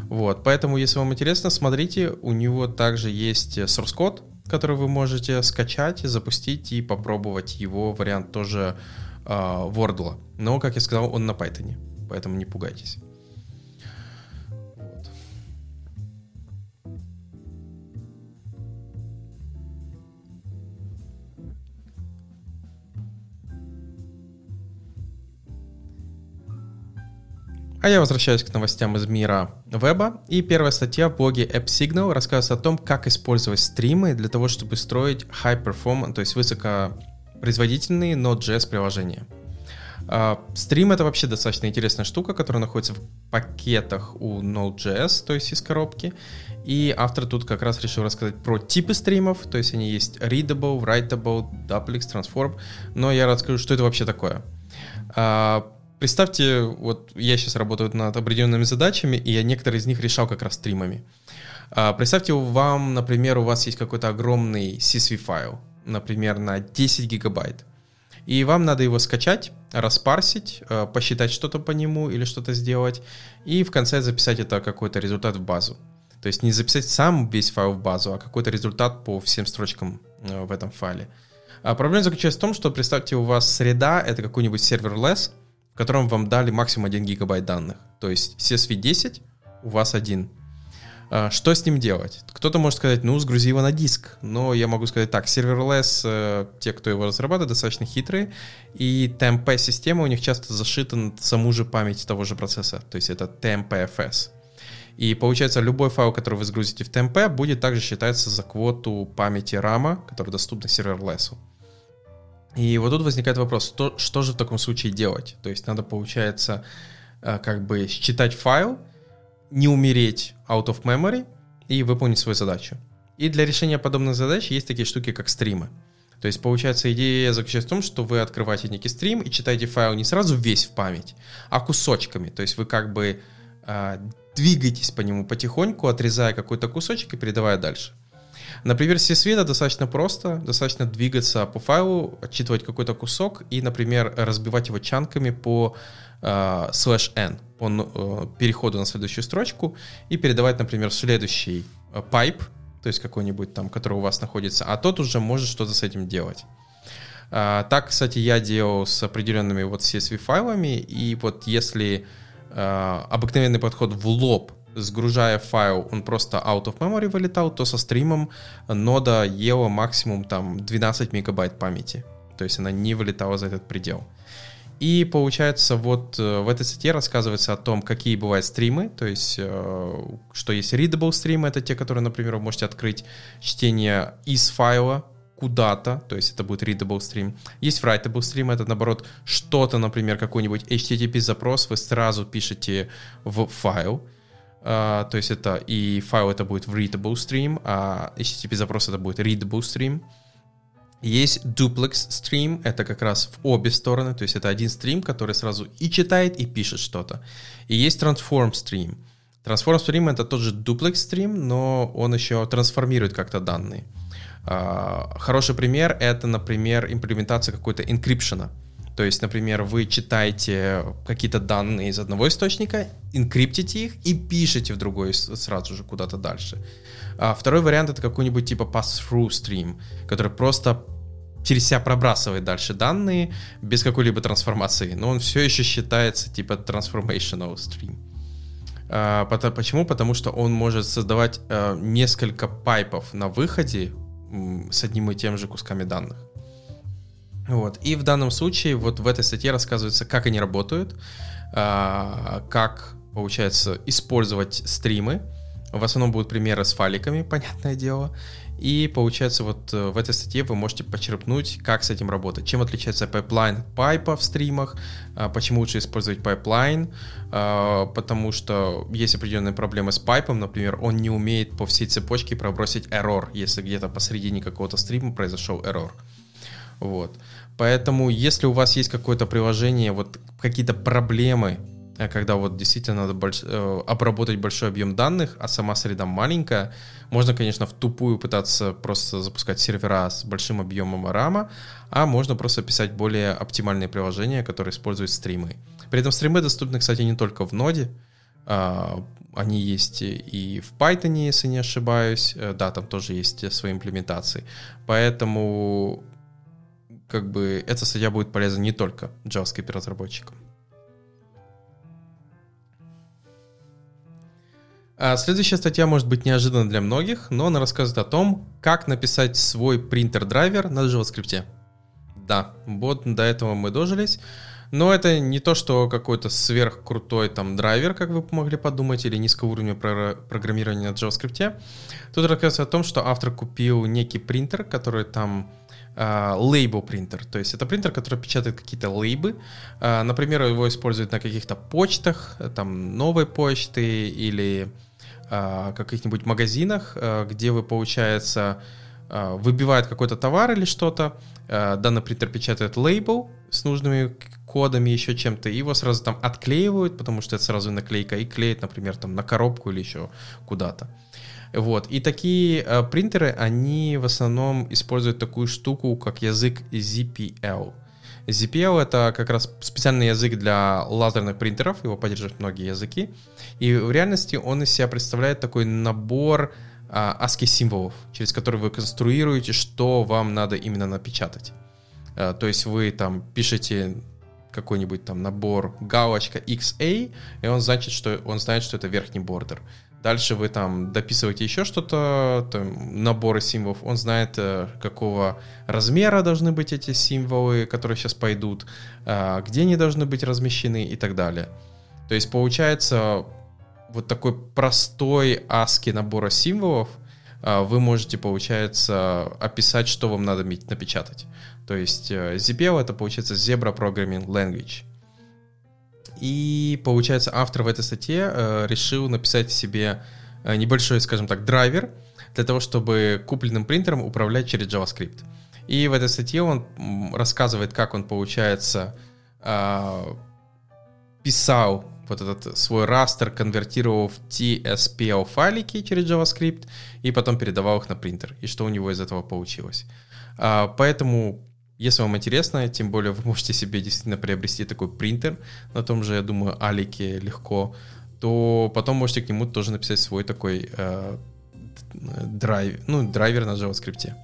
Вот, поэтому, если вам интересно, смотрите, у него также есть source код, который вы можете скачать, запустить и попробовать его вариант тоже э, Wordle. Но, как я сказал, он на Python, поэтому не пугайтесь. А я возвращаюсь к новостям из мира веба. И первая статья в блоге AppSignal рассказывает о том, как использовать стримы для того, чтобы строить high performance, то есть высокопроизводительные Node.js приложения. Стрим uh, это вообще достаточно интересная штука, которая находится в пакетах у Node.js, то есть из коробки. И автор тут как раз решил рассказать про типы стримов, то есть они есть readable, writable, duplex, transform. Но я расскажу, что это вообще такое. Uh, Представьте, вот я сейчас работаю над определенными задачами, и я некоторые из них решал как раз стримами. А, представьте, вам, например, у вас есть какой-то огромный CSV файл, например, на 10 гигабайт. И вам надо его скачать, распарсить, а, посчитать что-то по нему или что-то сделать, и в конце записать это какой-то результат в базу. То есть не записать сам весь файл в базу, а какой-то результат по всем строчкам а, в этом файле. А проблема заключается в том, что представьте, у вас среда — это какой-нибудь сервер-less, в котором вам дали максимум 1 гигабайт данных. То есть CSV 10, у вас один. А, что с ним делать? Кто-то может сказать, ну, сгрузи его на диск. Но я могу сказать так, serverless, э, те, кто его разрабатывает, достаточно хитрые, и TMP-система у них часто зашита на саму же память того же процесса, то есть это TMPFS. И получается, любой файл, который вы сгрузите в TMP, будет также считаться за квоту памяти RAM, которая доступна серверлессу. И вот тут возникает вопрос, что, что же в таком случае делать? То есть надо, получается, э, как бы считать файл, не умереть out of memory и выполнить свою задачу. И для решения подобных задач есть такие штуки, как стримы. То есть, получается, идея заключается в том, что вы открываете некий стрим и читаете файл не сразу весь в память, а кусочками. То есть вы как бы э, двигаетесь по нему потихоньку, отрезая какой-то кусочек и передавая дальше. Например, CSV это достаточно просто, достаточно двигаться по файлу, отчитывать какой-то кусок и, например, разбивать его чанками по uh, slash n, по uh, переходу на следующую строчку и передавать, например, в следующий uh, pipe, то есть какой-нибудь там, который у вас находится, а тот уже может что-то с этим делать. Uh, так, кстати, я делал с определенными вот CSV файлами, и вот если uh, обыкновенный подход в лоб сгружая файл, он просто out of memory вылетал, то со стримом нода ела максимум там 12 мегабайт памяти. То есть она не вылетала за этот предел. И получается, вот э, в этой статье рассказывается о том, какие бывают стримы, то есть, э, что есть readable стримы, это те, которые, например, вы можете открыть чтение из файла куда-то, то есть это будет readable стрим. Есть writable стрим, это наоборот что-то, например, какой-нибудь HTTP запрос вы сразу пишете в файл, Uh, то есть это и файл это будет в readable stream, а HTTP запрос это будет readable stream. Есть duplex stream, это как раз в обе стороны, то есть это один стрим, который сразу и читает, и пишет что-то. И есть transform stream. Transform Stream это тот же duplex стрим, но он еще трансформирует как-то данные. А, хороший пример это, например, имплементация какой-то инкрипшена. То есть, например, вы читаете какие-то данные из одного источника, инкриптите их и пишете в другой сразу же куда-то дальше. А второй вариант это какой-нибудь типа pass-through stream, который просто через себя пробрасывает дальше данные без какой-либо трансформации, но он все еще считается типа transformational stream. А, почему? Потому что он может создавать а, несколько пайпов на выходе с одним и тем же кусками данных. Вот. И в данном случае вот в этой статье рассказывается, как они работают, а, как, получается, использовать стримы. В основном будут примеры с файликами, понятное дело. И получается, вот э, в этой статье вы можете почерпнуть, как с этим работать. Чем отличается пайплайн пайпа в стримах, а, почему лучше использовать пайплайн, а, потому что есть определенные проблемы с пайпом, например, он не умеет по всей цепочке пробросить error, если где-то посередине какого-то стрима произошел error. Вот. Поэтому, если у вас есть какое-то приложение, вот какие-то проблемы, э, когда вот действительно надо больш... Э, обработать большой объем данных, а сама среда маленькая, можно, конечно, в тупую пытаться просто запускать сервера с большим объемом рама, а можно просто писать более оптимальные приложения, которые используют стримы. При этом стримы доступны, кстати, не только в ноде, а, они есть и в Python, если не ошибаюсь. Э, да, там тоже есть свои имплементации. Поэтому как бы эта статья будет полезна не только JavaScript разработчикам. А следующая статья может быть неожиданна для многих, но она рассказывает о том, как написать свой принтер-драйвер на JavaScript. Да, вот до этого мы дожились. Но это не то, что какой-то сверхкрутой там драйвер, как вы могли подумать, или низкого уровня про- программирования на JavaScript. Тут рассказывается о том, что автор купил некий принтер, который там лейбл принтер. То есть это принтер, который печатает какие-то лейбы. А, например, его используют на каких-то почтах, там новой почты или а, каких-нибудь магазинах, а, где вы, получается, выбивает какой-то товар или что-то, данный принтер печатает лейбл с нужными кодами, еще чем-то, и его сразу там отклеивают, потому что это сразу наклейка, и клеит, например, там на коробку или еще куда-то. Вот. И такие э, принтеры, они в основном используют такую штуку, как язык ZPL. ZPL это как раз специальный язык для лазерных принтеров, его поддерживают многие языки. И в реальности он из себя представляет такой набор а, ASCII символов, через который вы конструируете, что вам надо именно напечатать. А, то есть вы там пишете какой-нибудь там набор галочка XA, и он значит, что он знает, что это верхний бордер. Дальше вы там дописываете еще что-то, наборы символов. Он знает, э, какого размера должны быть эти символы, которые сейчас пойдут, э, где они должны быть размещены и так далее. То есть получается вот такой простой ASCII набора символов э, вы можете, получается, описать, что вам надо напечатать. То есть ZBL это, получается, Zebra Programming Language. И, получается, автор в этой статье э, решил написать себе э, небольшой, скажем так, драйвер для того, чтобы купленным принтером управлять через JavaScript. И в этой статье он рассказывает, как он, получается, э, писал вот этот свой растер, конвертировал в TSPL файлики через JavaScript и потом передавал их на принтер, и что у него из этого получилось. А, поэтому если вам интересно, тем более вы можете себе действительно приобрести такой принтер на том же, я думаю, Алике легко, то потом можете к нему тоже написать свой такой э, драйв, ну, драйвер на JavaScript.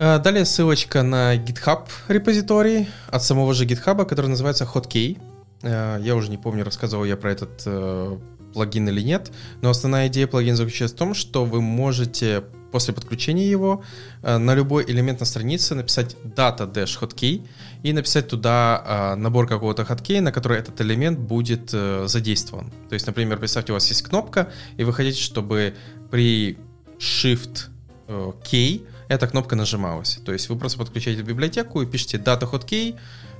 Э, далее ссылочка на GitHub репозиторий от самого же GitHub, который называется Hotkey. Э, я уже не помню, рассказывал я про этот э, плагин или нет, но основная идея плагина заключается в том, что вы можете после подключения его э, на любой элемент на странице написать data dash hotkey и написать туда набор какого-то хоткея, на который этот элемент будет задействован. То есть, например, представьте, у вас есть кнопка, и вы хотите, чтобы при shift key эта кнопка нажималась. То есть вы просто подключаете библиотеку и пишете data hotkey,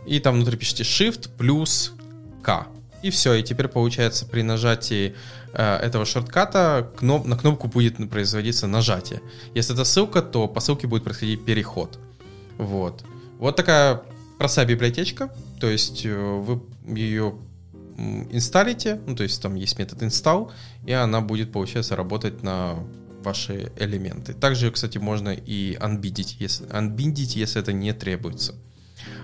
и там внутри пишите shift плюс k. И все, и теперь получается при нажатии э, этого шортката кноп, на кнопку будет производиться нажатие. Если это ссылка, то по ссылке будет происходить переход. Вот. Вот такая простая библиотечка, то есть вы ее инсталите, ну, то есть там есть метод install, и она будет, получается, работать на ваши элементы. Также, кстати, можно и unbindить, если, unbindить, если это не требуется.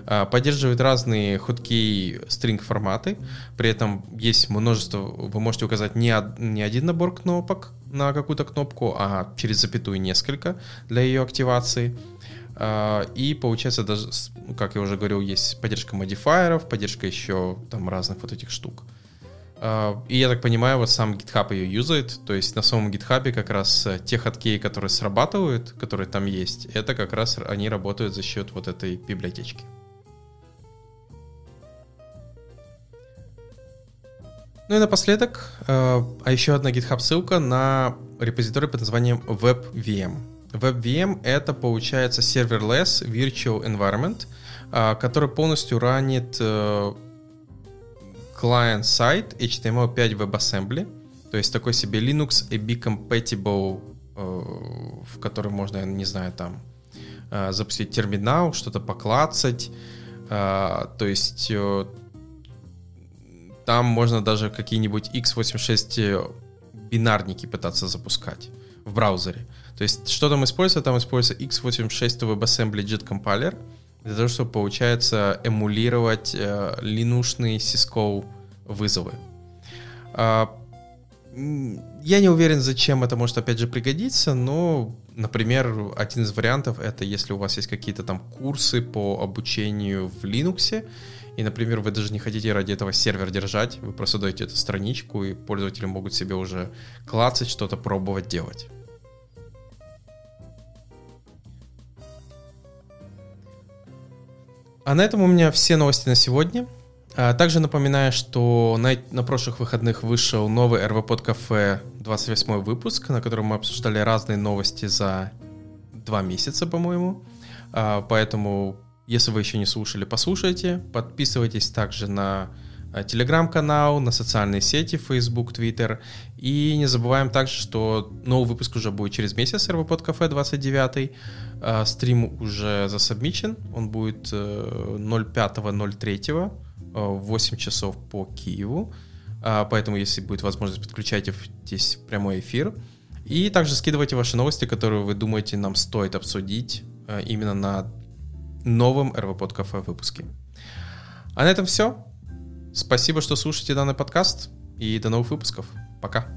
А, поддерживает разные хоткей string форматы, при этом есть множество, вы можете указать не, не один набор кнопок на какую-то кнопку, а через запятую несколько для ее активации. А, и получается даже, как я уже говорил, есть поддержка модифайеров, поддержка еще там разных вот этих штук. А, и я так понимаю, вот сам GitHub ее юзает, то есть на самом GitHub как раз э, те хоткеи, которые срабатывают, которые там есть, это как раз они работают за счет вот этой библиотечки. Ну и напоследок, э, а еще одна GitHub ссылка на репозиторий под названием WebVM. WebVM — это, получается, serverless virtual environment, а, который полностью ранит э, client-side HTML5 WebAssembly, то есть такой себе Linux AB compatible, э, в который можно, не знаю, там э, запустить терминал, что-то поклацать, то есть там можно даже какие-нибудь x86 бинарники пытаться запускать в браузере. То есть, что там используется? Там используется x86 WebAssembly JIT компайлер для того, чтобы, получается, эмулировать э, линушные Cisco вызовы. А, я не уверен, зачем это может, опять же, пригодиться, но, например, один из вариантов — это если у вас есть какие-то там курсы по обучению в Linux, и, например, вы даже не хотите ради этого сервер держать, вы просто даете эту страничку, и пользователи могут себе уже клацать, что-то пробовать делать. А на этом у меня все новости на сегодня. А также напоминаю, что на, на прошлых выходных вышел новый под кафе 28 выпуск, на котором мы обсуждали разные новости за два месяца, по-моему. А, поэтому, если вы еще не слушали, послушайте. Подписывайтесь также на Э, телеграм-канал, на социальные сети, Facebook, Twitter. И не забываем также, что новый выпуск уже будет через месяц, РВПод Кафе 29. Э, стрим уже засабмичен, он будет 05.03 э, в 8 часов по Киеву. Поэтому, если будет возможность, подключайтесь в прямой эфир. И также скидывайте ваши новости, которые вы думаете нам стоит обсудить именно на новом РВПод Кафе выпуске. А на этом все. Спасибо, что слушаете данный подкаст, и до новых выпусков. Пока.